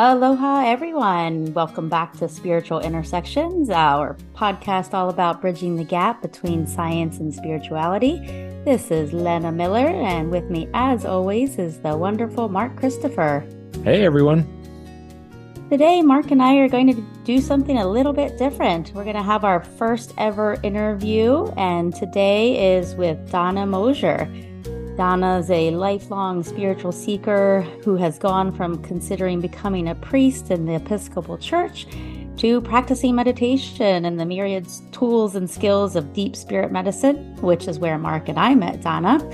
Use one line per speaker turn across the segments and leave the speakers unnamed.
Aloha, everyone. Welcome back to Spiritual Intersections, our podcast all about bridging the gap between science and spirituality. This is Lena Miller, and with me, as always, is the wonderful Mark Christopher.
Hey, everyone.
Today, Mark and I are going to do something a little bit different. We're going to have our first ever interview, and today is with Donna Mosher. Donna is a lifelong spiritual seeker who has gone from considering becoming a priest in the Episcopal Church to practicing meditation and the myriad tools and skills of deep spirit medicine, which is where Mark and I met Donna.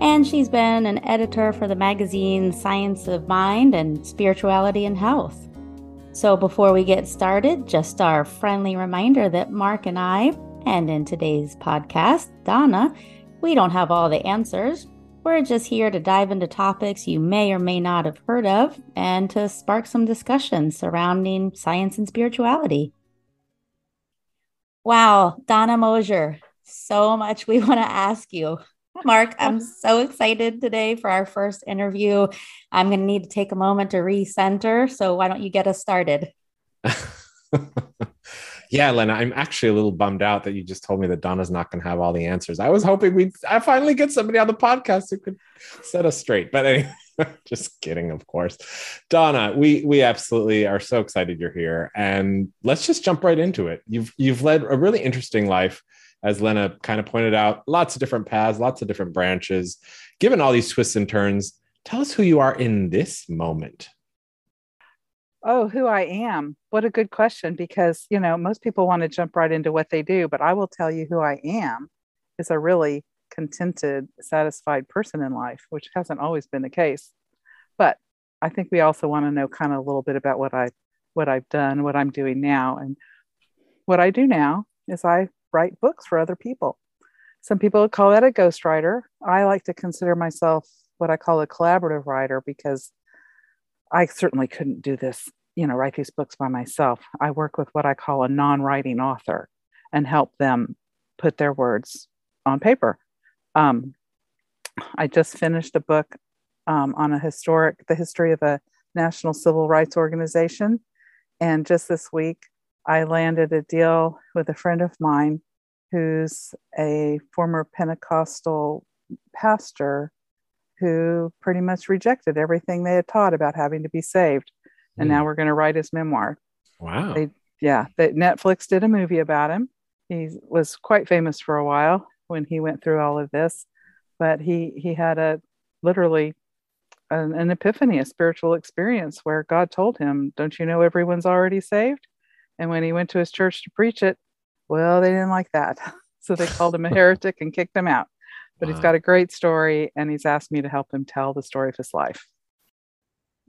And she's been an editor for the magazine Science of Mind and Spirituality and Health. So before we get started, just our friendly reminder that Mark and I, and in today's podcast, Donna, we don't have all the answers, we're just here to dive into topics you may or may not have heard of and to spark some discussion surrounding science and spirituality. Wow, Donna Mosher, so much we want to ask you. Mark, I'm so excited today for our first interview. I'm going to need to take a moment to recenter. So, why don't you get us started?
Yeah, Lena, I'm actually a little bummed out that you just told me that Donna's not going to have all the answers. I was hoping we'd I finally get somebody on the podcast who could set us straight. But anyway, just kidding, of course. Donna, we we absolutely are so excited you're here, and let's just jump right into it. You've you've led a really interesting life, as Lena kind of pointed out. Lots of different paths, lots of different branches. Given all these twists and turns, tell us who you are in this moment.
Oh, who I am. What a good question because, you know, most people want to jump right into what they do, but I will tell you who I am is a really contented, satisfied person in life, which hasn't always been the case. But I think we also want to know kind of a little bit about what I what I've done, what I'm doing now. And what I do now is I write books for other people. Some people call that a ghostwriter. I like to consider myself what I call a collaborative writer because I certainly couldn't do this, you know, write these books by myself. I work with what I call a non writing author and help them put their words on paper. Um, I just finished a book um, on a historic, the history of a national civil rights organization. And just this week, I landed a deal with a friend of mine who's a former Pentecostal pastor who pretty much rejected everything they had taught about having to be saved. And mm. now we're going to write his memoir.
Wow.
They, yeah, they, Netflix did a movie about him. He was quite famous for a while when he went through all of this, but he he had a literally an, an epiphany, a spiritual experience where God told him, "Don't you know everyone's already saved?" And when he went to his church to preach it, well, they didn't like that, so they called him a heretic and kicked him out but wow. he's got a great story and he's asked me to help him tell the story of his life.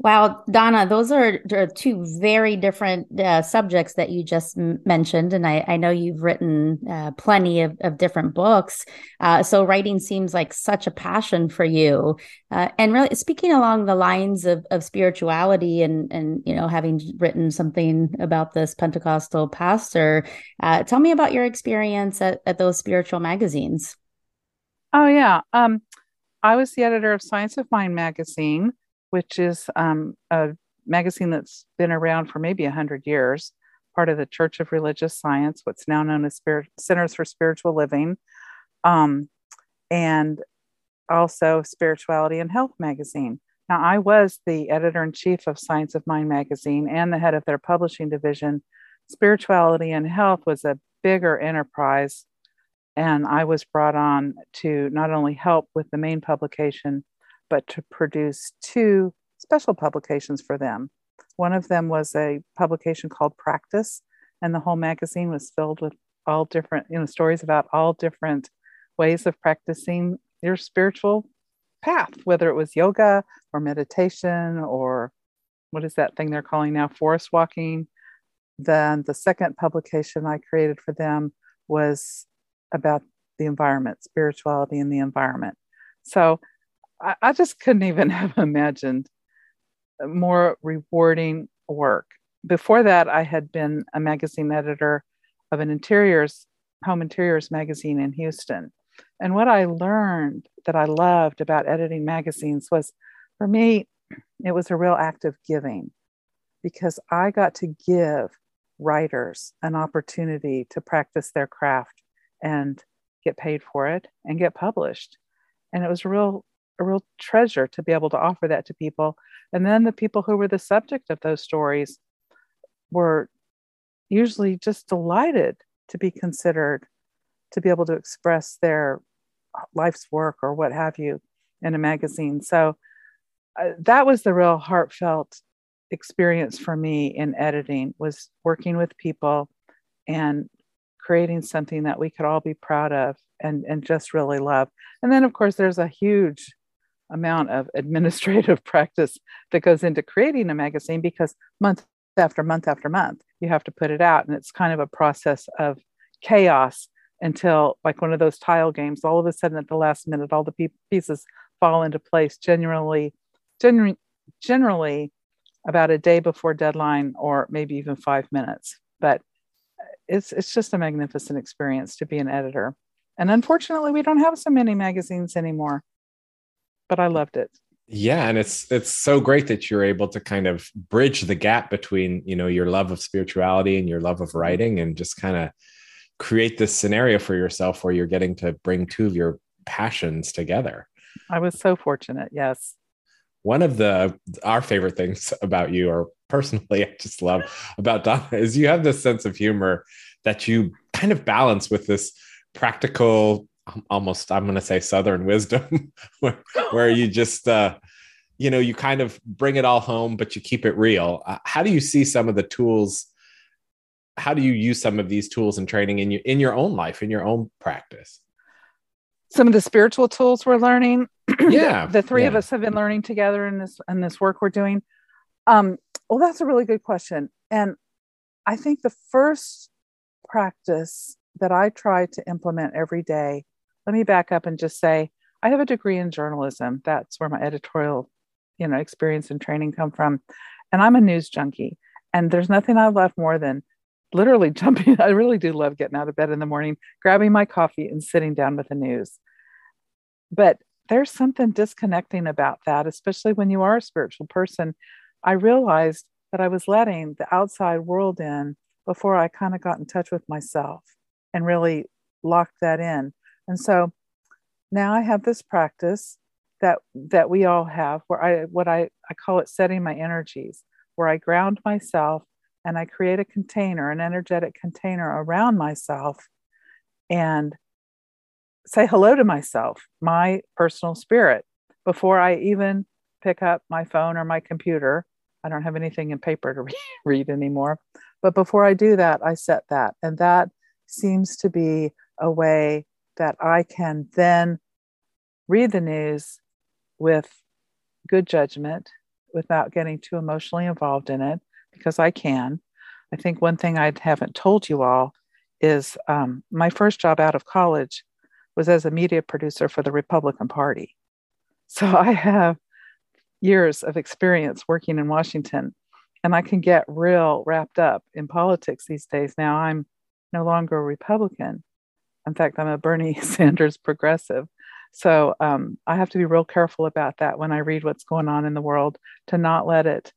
Wow, Donna, those are, are two very different uh, subjects that you just m- mentioned. And I, I, know you've written uh, plenty of, of, different books. Uh, so writing seems like such a passion for you. Uh, and really speaking along the lines of, of spirituality and, and, you know, having written something about this Pentecostal pastor, uh, tell me about your experience at, at those spiritual magazines.
Oh yeah. Um, I was the editor of Science of Mind magazine, which is um, a magazine that's been around for maybe a hundred years, part of the Church of Religious Science, what's now known as Spirit Centers for Spiritual Living, um, and also Spirituality and Health magazine. Now, I was the editor in chief of Science of Mind magazine and the head of their publishing division. Spirituality and Health was a bigger enterprise and I was brought on to not only help with the main publication, but to produce two special publications for them. One of them was a publication called Practice, and the whole magazine was filled with all different, you know, stories about all different ways of practicing your spiritual path, whether it was yoga or meditation or what is that thing they're calling now forest walking. Then the second publication I created for them was about the environment, spirituality and the environment. So I, I just couldn't even have imagined more rewarding work. Before that, I had been a magazine editor of an interiors, home interiors magazine in Houston. And what I learned that I loved about editing magazines was for me, it was a real act of giving. because I got to give writers an opportunity to practice their craft and get paid for it and get published. And it was a real a real treasure to be able to offer that to people. And then the people who were the subject of those stories were usually just delighted to be considered to be able to express their life's work or what have you in a magazine. So uh, that was the real heartfelt experience for me in editing was working with people and creating something that we could all be proud of and, and just really love. And then, of course, there's a huge amount of administrative practice that goes into creating a magazine because month after month after month, you have to put it out. And it's kind of a process of chaos until, like one of those tile games, all of a sudden at the last minute, all the pieces fall into place. Generally, generally, generally about a day before deadline or maybe even five minutes. But it's it's just a magnificent experience to be an editor. And unfortunately, we don't have so many magazines anymore. But I loved it.
Yeah, and it's it's so great that you're able to kind of bridge the gap between, you know, your love of spirituality and your love of mm-hmm. writing and just kind of create this scenario for yourself where you're getting to bring two of your passions together.
I was so fortunate. Yes
one of the our favorite things about you or personally i just love about donna is you have this sense of humor that you kind of balance with this practical almost i'm going to say southern wisdom where, where you just uh you know you kind of bring it all home but you keep it real. Uh, how do you see some of the tools? How do you use some of these tools and training in your in your own life in your own practice?
Some of the spiritual tools we're learning
yeah
the three
yeah.
of us have been learning together in this in this work we're doing um well that's a really good question and i think the first practice that i try to implement every day let me back up and just say i have a degree in journalism that's where my editorial you know experience and training come from and i'm a news junkie and there's nothing i love more than literally jumping. I really do love getting out of bed in the morning, grabbing my coffee, and sitting down with the news. But there's something disconnecting about that, especially when you are a spiritual person. I realized that I was letting the outside world in before I kind of got in touch with myself and really locked that in. And so now I have this practice that that we all have where I what I, I call it setting my energies, where I ground myself and I create a container, an energetic container around myself and say hello to myself, my personal spirit, before I even pick up my phone or my computer. I don't have anything in paper to re- read anymore. But before I do that, I set that. And that seems to be a way that I can then read the news with good judgment without getting too emotionally involved in it because I can. I think one thing I haven't told you all is um, my first job out of college was as a media producer for the Republican Party. So I have years of experience working in Washington, and I can get real wrapped up in politics these days. Now I'm no longer a Republican. In fact, I'm a Bernie Sanders progressive. So um, I have to be real careful about that when I read what's going on in the world to not let it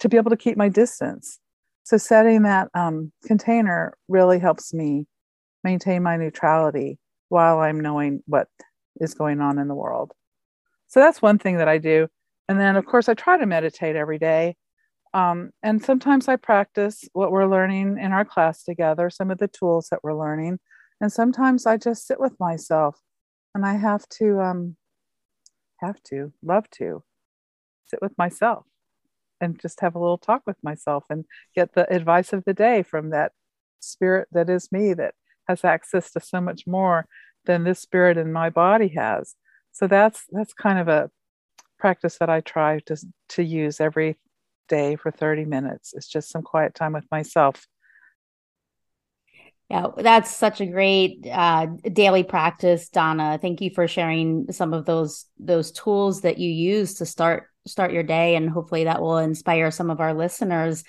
to be able to keep my distance. So setting that um, container really helps me maintain my neutrality while I'm knowing what is going on in the world. So that's one thing that I do. And then, of course, I try to meditate every day. Um, and sometimes I practice what we're learning in our class together, some of the tools that we're learning. And sometimes I just sit with myself and I have to, um, have to, love to sit with myself and just have a little talk with myself and get the advice of the day from that spirit that is me that has access to so much more than this spirit in my body has so that's that's kind of a practice that i try to to use every day for 30 minutes it's just some quiet time with myself
yeah, that's such a great uh, daily practice, Donna. Thank you for sharing some of those those tools that you use to start start your day, and hopefully that will inspire some of our listeners.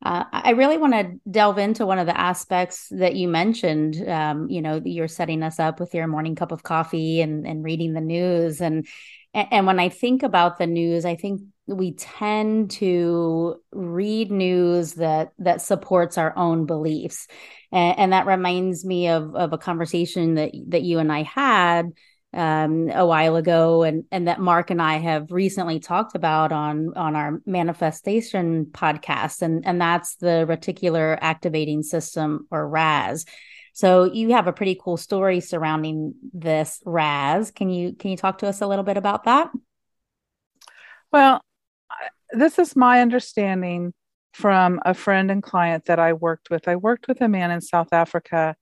Uh, I really want to delve into one of the aspects that you mentioned. Um, you know, you're setting us up with your morning cup of coffee and and reading the news, and and when I think about the news, I think we tend to read news that that supports our own beliefs and, and, that reminds me of of a conversation that that you and I had um, a while ago and and that Mark and I have recently talked about on on our manifestation podcast and and that's the reticular activating system or RAS. So you have a pretty cool story surrounding this RAS. Can you can you talk to us a little bit about that?
Well, this is my understanding from a friend and client that I worked with. I worked with a man in South Africa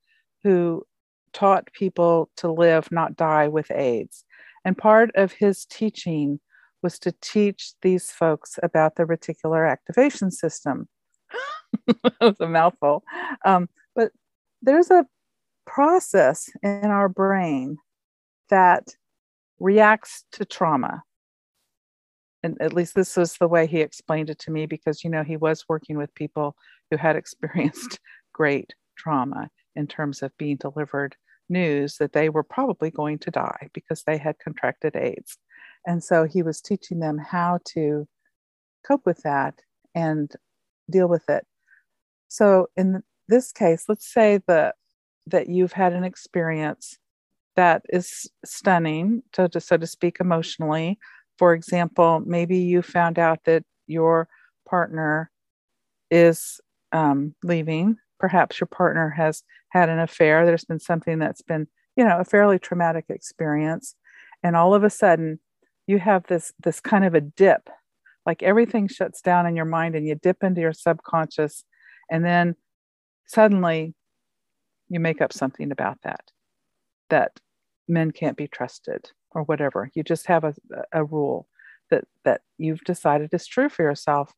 who taught people to live, not die with AIDS. And part of his teaching was to teach these folks about the reticular activation system. that was a mouthful. Um, but there's a process in our brain that reacts to trauma and at least this was the way he explained it to me because you know he was working with people who had experienced great trauma in terms of being delivered news that they were probably going to die because they had contracted AIDS. And so he was teaching them how to cope with that and deal with it. So in this case, let's say that that you've had an experience that is stunning, to, so to speak, emotionally, for example, maybe you found out that your partner is um, leaving. Perhaps your partner has had an affair. There's been something that's been, you know, a fairly traumatic experience. And all of a sudden, you have this this kind of a dip, like everything shuts down in your mind, and you dip into your subconscious, and then suddenly you make up something about that that men can't be trusted or whatever. You just have a, a rule that, that you've decided is true for yourself.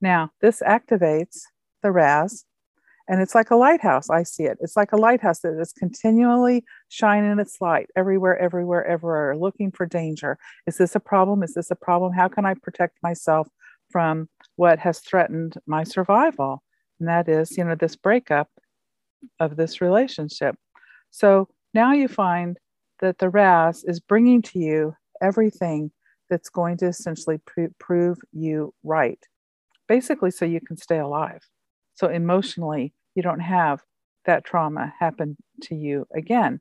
Now, this activates the RAS, and it's like a lighthouse. I see it. It's like a lighthouse that is continually shining its light everywhere, everywhere, everywhere, looking for danger. Is this a problem? Is this a problem? How can I protect myself from what has threatened my survival? And that is, you know, this breakup of this relationship. So now you find that the RAS is bringing to you everything that's going to essentially pr- prove you right, basically, so you can stay alive. So emotionally, you don't have that trauma happen to you again.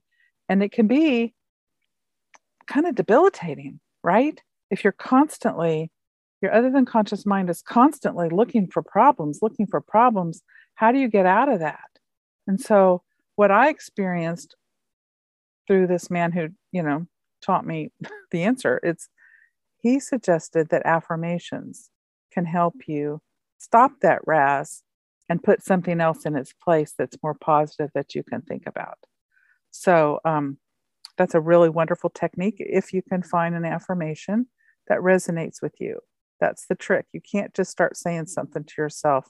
And it can be kind of debilitating, right? If you're constantly, your other than conscious mind is constantly looking for problems, looking for problems. How do you get out of that? And so, what I experienced through this man who, you know, taught me the answer. It's he suggested that affirmations can help you stop that RAS and put something else in its place that's more positive that you can think about. So um, that's a really wonderful technique if you can find an affirmation that resonates with you. That's the trick. You can't just start saying something to yourself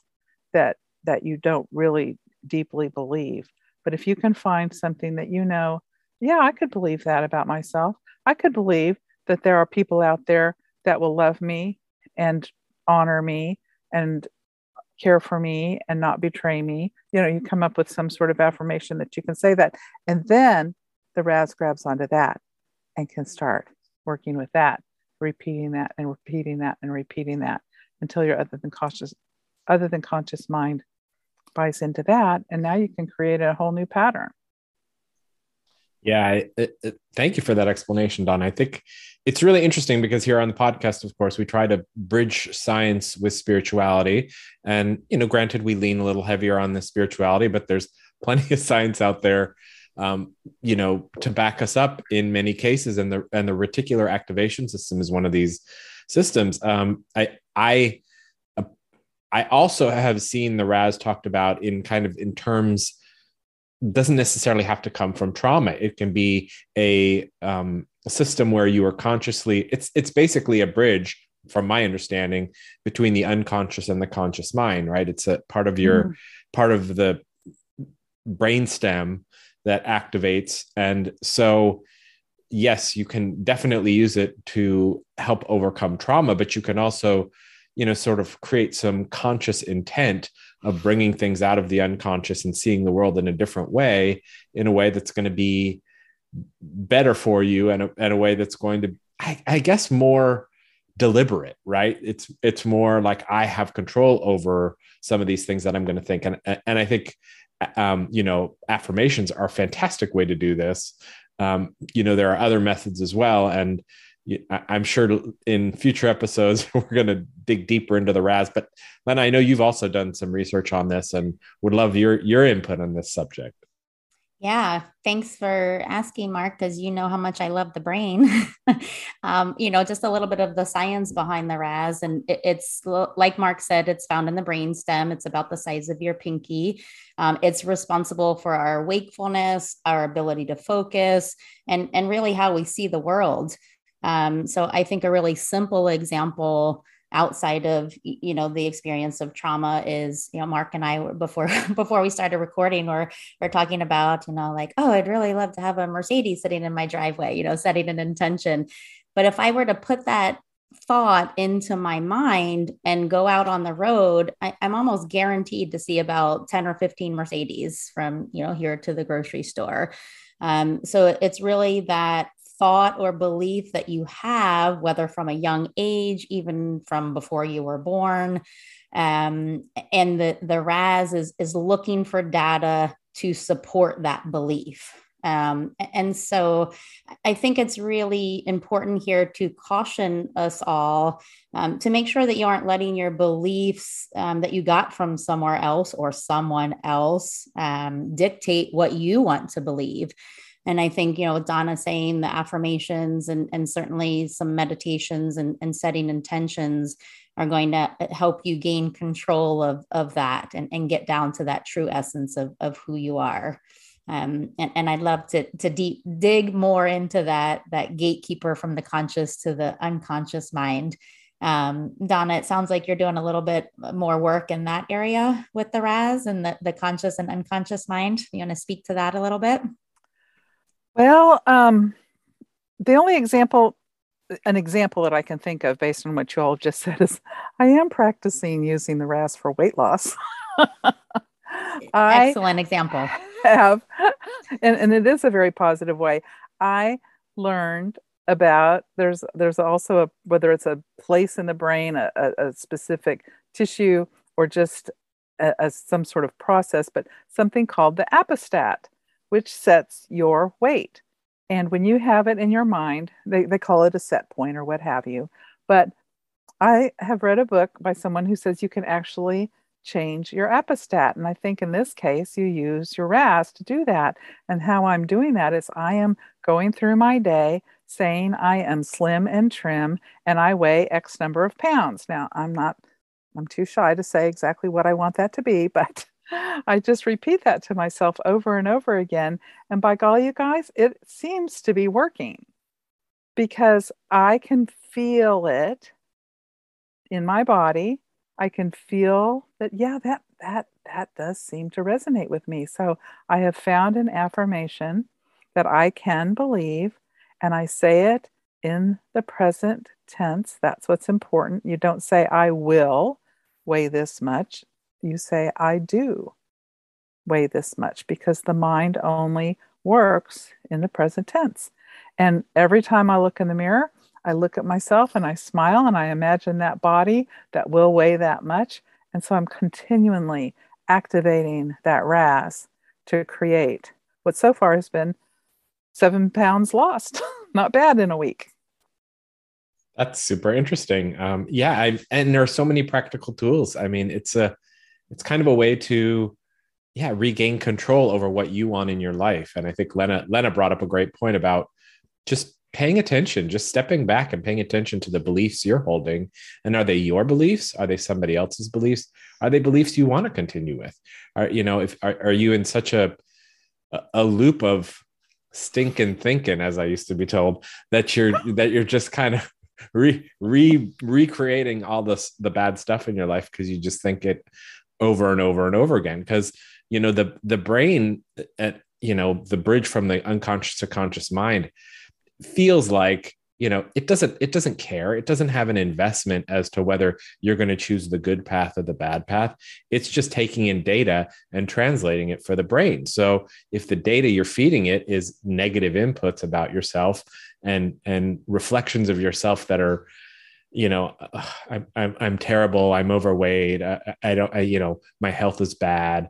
that that you don't really deeply believe. But if you can find something that you know yeah, I could believe that about myself. I could believe that there are people out there that will love me and honor me and care for me and not betray me. You know, you mm-hmm. come up with some sort of affirmation that you can say that. And then the RAS grabs onto that and can start working with that, repeating that and repeating that and repeating that until your other than conscious other than conscious mind buys into that. And now you can create a whole new pattern.
Yeah, it, it, thank you for that explanation, Don. I think it's really interesting because here on the podcast, of course, we try to bridge science with spirituality. And, you know, granted, we lean a little heavier on the spirituality, but there's plenty of science out there, um, you know, to back us up in many cases. And the and the reticular activation system is one of these systems. Um, I I uh, I also have seen the RAS talked about in kind of in terms doesn't necessarily have to come from trauma. It can be a, um, a system where you are consciously. It's it's basically a bridge, from my understanding, between the unconscious and the conscious mind. Right. It's a part of your mm. part of the brainstem that activates, and so yes, you can definitely use it to help overcome trauma, but you can also, you know, sort of create some conscious intent of bringing things out of the unconscious and seeing the world in a different way, in a way that's going to be better for you and a, and a way that's going to, I, I guess, more deliberate right? It's it's more like i have control over some of these things that i'm going to think. And and i think um, you know affirmations are a fantastic way to do this. Um, you know there are other methods as well. And i'm sure in future episodes we're going to dig deeper into the RAS but then i know you've also done some research on this and would love your your input on this subject
yeah, thanks for asking, Mark, because you know how much I love the brain. um, you know, just a little bit of the science behind the RAS. And it, it's like Mark said, it's found in the brain stem. It's about the size of your pinky. Um, it's responsible for our wakefulness, our ability to focus, and, and really how we see the world. Um, so I think a really simple example outside of you know the experience of trauma is you know mark and i before before we started recording or we're talking about you know like oh i'd really love to have a mercedes sitting in my driveway you know setting an intention. But if i were to put that thought into my mind and go out on the road I, i'm almost guaranteed to see about 10 or 15 mercedes from you know here to the grocery store. Um, so it's really that thought or belief that you have, whether from a young age, even from before you were born. Um, and the, the RAS is, is looking for data to support that belief. Um, and so I think it's really important here to caution us all um, to make sure that you aren't letting your beliefs um, that you got from somewhere else or someone else um, dictate what you want to believe. And I think, you know, Donna saying the affirmations and, and certainly some meditations and, and setting intentions are going to help you gain control of, of that and, and get down to that true essence of, of who you are. Um, and, and I'd love to, to deep dig more into that, that gatekeeper from the conscious to the unconscious mind. Um, Donna, it sounds like you're doing a little bit more work in that area with the RAS and the, the conscious and unconscious mind. You want to speak to that a little bit?
Well, um, the only example, an example that I can think of based on what you all just said is I am practicing using the RAS for weight loss.
Excellent example.
Have, and, and it is a very positive way. I learned about there's there's also a whether it's a place in the brain, a, a, specific tissue, or just a, a, some sort of process, but something called the appestat which sets your weight. And when you have it in your mind, they, they call it a set point or what have you. But I have read a book by someone who says you can actually change your appestat. And I think in this case, you use your RAS to do that. And how I'm doing that is I am going through my day saying I am slim and trim and I weigh X number of pounds. Now, I'm not, I'm too shy to say exactly what I want that to be, but I just repeat that to myself over and over again. And by golly, you guys, it seems to be working because I can feel it in my body. I can feel that, yeah, that, that, that does seem to resonate with me. So I have found an affirmation that I can believe, and I say it in the present tense. That's what's important. You don't say, I will weigh this much you say, I do weigh this much because the mind only works in the present tense. And every time I look in the mirror, I look at myself and I smile and I imagine that body that will weigh that much. And so I'm continually activating that RAS to create what so far has been seven pounds lost. Not bad in a week.
That's super interesting. Um, yeah, I, and there are so many practical tools. I mean, it's a it's kind of a way to yeah regain control over what you want in your life. And i think lena lena brought up a great point about just paying attention just stepping back and paying attention to the beliefs you're holding. And are they your beliefs? Are they somebody else's beliefs? Are they beliefs you want to continue with? Are you know if are, are you in such a a loop of stinking thinking as i used to be told that you're that you're just kind of re, re recreating all this the bad stuff in your life because you just think it over and over and over again because you know the the brain uh, at you know the bridge from the unconscious to conscious mind feels like you know it doesn't it doesn't care. It doesn't have an investment as to whether you're going to choose the good path or the bad path. It's just taking in data and translating it for the brain. So if the data you're feeding it is negative inputs about yourself and and reflections of yourself that are you know, I'm, I'm, I'm terrible. I'm overweight. I, I don't, I, you know, my health is bad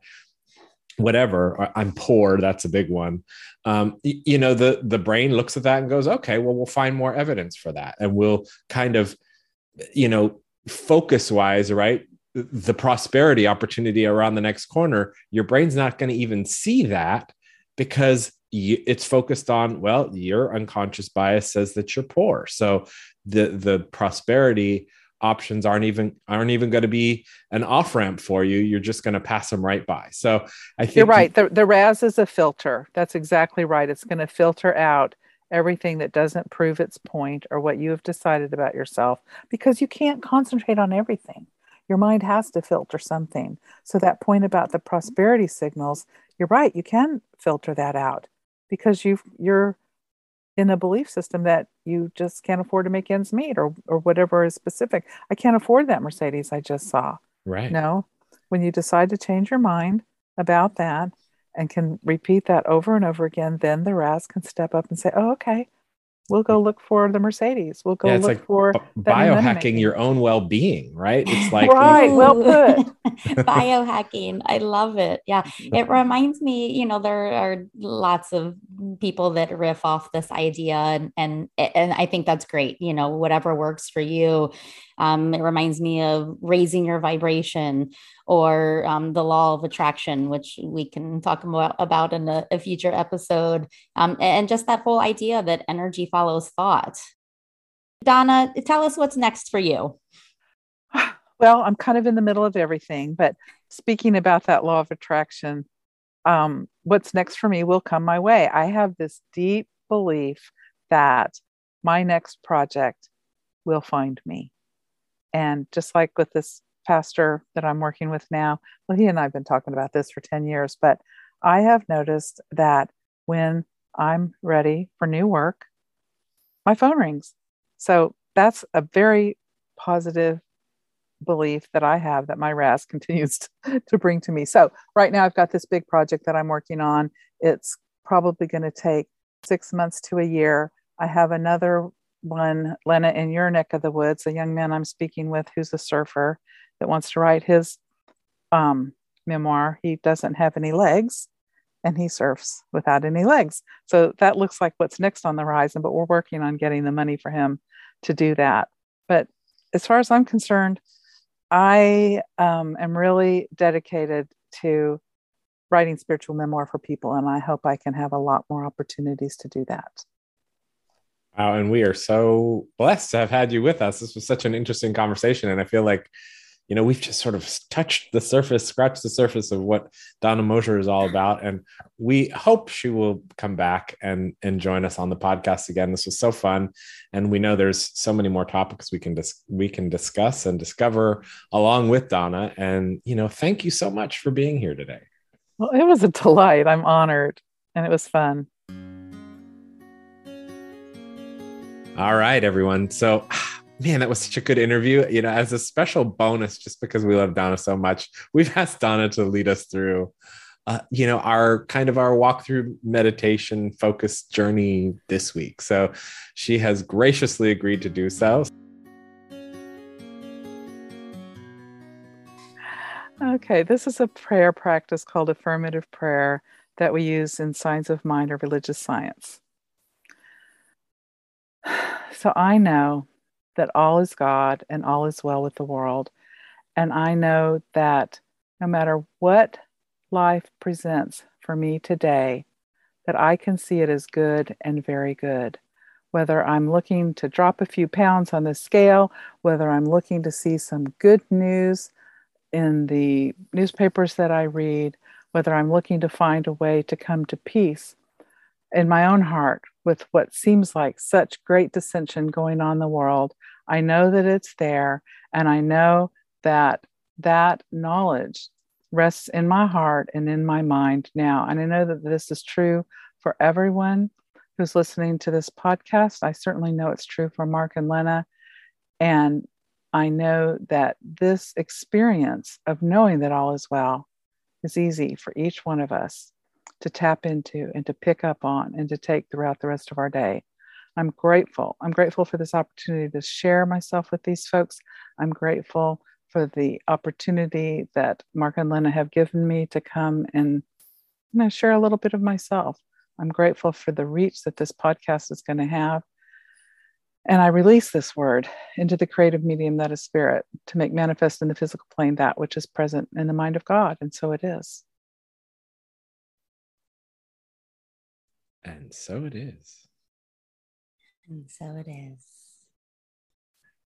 whatever i'm poor that's a big one um, you know the the brain looks at that and goes okay well we'll find more evidence for that and we'll kind of you know focus wise right the prosperity opportunity around the next corner your brain's not going to even see that because you, it's focused on well your unconscious bias says that you're poor so the the prosperity options aren't even aren't even going to be an off ramp for you. You're just going to pass them right by. So I think
you're right. The the RAS is a filter. That's exactly right. It's going to filter out everything that doesn't prove its point or what you have decided about yourself because you can't concentrate on everything. Your mind has to filter something. So that point about the prosperity signals, you're right. You can filter that out because you you're in a belief system that you just can't afford to make ends meet or or whatever is specific. I can't afford that Mercedes I just saw.
Right.
No. When you decide to change your mind about that and can repeat that over and over again, then the RAS can step up and say, Oh, okay, we'll go look for the Mercedes. We'll go yeah, look like for
biohacking your own well-being, right? It's like
right, well put.
biohacking. I love it. Yeah. It reminds me, you know, there are lots of people that riff off this idea and and and I think that's great. You know, whatever works for you. Um, it reminds me of raising your vibration or um, the law of attraction, which we can talk about, about in a, a future episode. Um, and just that whole idea that energy follows thought. Donna, tell us what's next for you.
Well, I'm kind of in the middle of everything, but speaking about that law of attraction, um, what's next for me will come my way. I have this deep belief that my next project will find me. And just like with this pastor that I'm working with now, well, he and I have been talking about this for 10 years, but I have noticed that when I'm ready for new work, my phone rings. So that's a very positive belief that I have that my RAS continues to, to bring to me. So right now I've got this big project that I'm working on. It's probably going to take six months to a year. I have another one, Lena, in your neck of the woods, a young man I'm speaking with who's a surfer that wants to write his um, memoir. He doesn't have any legs and he surfs without any legs. So that looks like what's next on the horizon, but we're working on getting the money for him to do that. But as far as I'm concerned, I um, am really dedicated to writing spiritual memoir for people, and I hope I can have a lot more opportunities to do that.
Wow, and we are so blessed to have had you with us. This was such an interesting conversation, and I feel like you know we've just sort of touched the surface scratched the surface of what donna Mosher is all about. And we hope she will come back and and join us on the podcast again. This was so fun. And we know there's so many more topics we can dis- we can discuss and discover along with donna. And you know thank you so much for being here today.
Well it was a delight. I'm honored and it was fun.
All right everyone. So man, that was such a good interview. You know, as a special bonus, just because we love Donna so much, we've asked Donna to lead us through, uh, you know, our kind of our walkthrough meditation focused journey this week. So she has graciously agreed to do so.
Okay, this is a prayer practice called affirmative prayer that we use in Science of Mind or religious science. So I know that all is God and all is well with the world. And I know that no matter what life presents for me today, that I can see it as good and very good. Whether I'm looking to drop a few pounds on the scale, whether I'm looking to see some good news in the newspapers that I read, whether I'm looking to find a way to come to peace in my own heart with what seems like such great dissension going on in the world, I know that it's there, and I know that that knowledge rests in my heart and in my mind now. And I know that this is true for everyone who's listening to this podcast. I certainly know it's true for Mark and Lena. And I know that this experience of knowing that all is well is easy for each one of us to tap into and to pick up on and to take throughout the rest of our day. I'm grateful. I'm grateful for this opportunity to share myself with these folks. I'm grateful for the opportunity that Mark and Lena have given me to come and you know, share a little bit of myself. I'm grateful for the reach that this podcast is going to have. And I release this word into the creative medium that is spirit to make manifest in the physical plane that which is present in the mind of God. And so it is.
And so it is.
And so it is.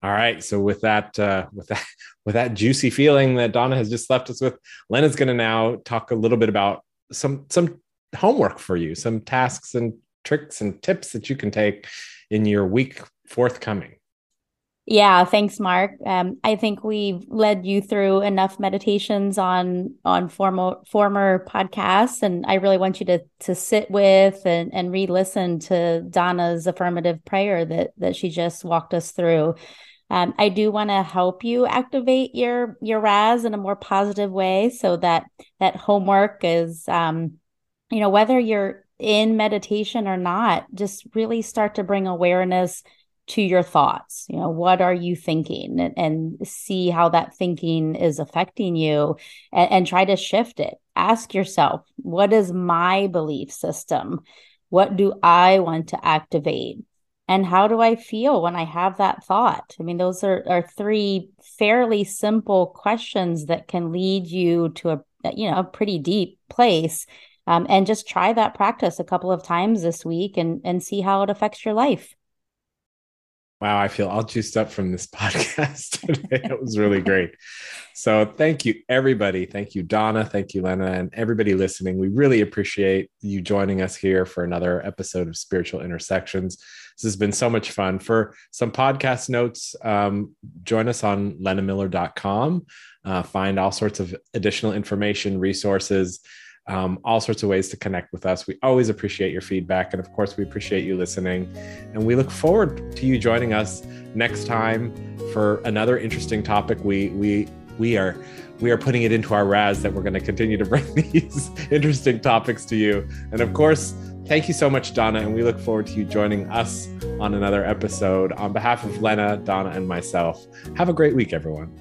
All right. So with that, uh, with that, with that juicy feeling that Donna has just left us with, Lena's going to now talk a little bit about some some homework for you, some tasks and tricks and tips that you can take in your week forthcoming.
Yeah, thanks, Mark. Um, I think we've led you through enough meditations on on former former podcasts, and I really want you to to sit with and and re-listen to Donna's affirmative prayer that that she just walked us through. Um, I do want to help you activate your your RAS in a more positive way, so that that homework is, um, you know, whether you're in meditation or not, just really start to bring awareness to your thoughts you know what are you thinking? And, and see how that thinking is affecting you and, and try to shift it. Ask yourself what is my belief system? What do i want to activate? And how do i feel when i have that thought? I mean those are, are three fairly simple questions that can lead you to a you know a pretty deep place. Um, and just try that practice a couple of times this week and and see how it affects your life
Wow, I feel all juiced up from this podcast today. it was really great. So, thank you, everybody. Thank you, Donna. Thank you, Lena, and everybody listening. We really appreciate you joining us here for another episode of Spiritual Intersections. This has been so much fun. For some podcast notes, um, join us on lenamiller.com. Uh, find all sorts of additional information, resources, um, all sorts of ways to connect with us. We always appreciate your feedback. And of course, we appreciate you listening. And we look forward to you joining us next time for another interesting topic. We, we, we are we are putting it into our RAS that we're going to continue to bring these interesting topics to you. And of course, thank you so much, Donna. And we look forward to you joining us on another episode. On behalf of Lena, Donna, and myself, have a great week, everyone.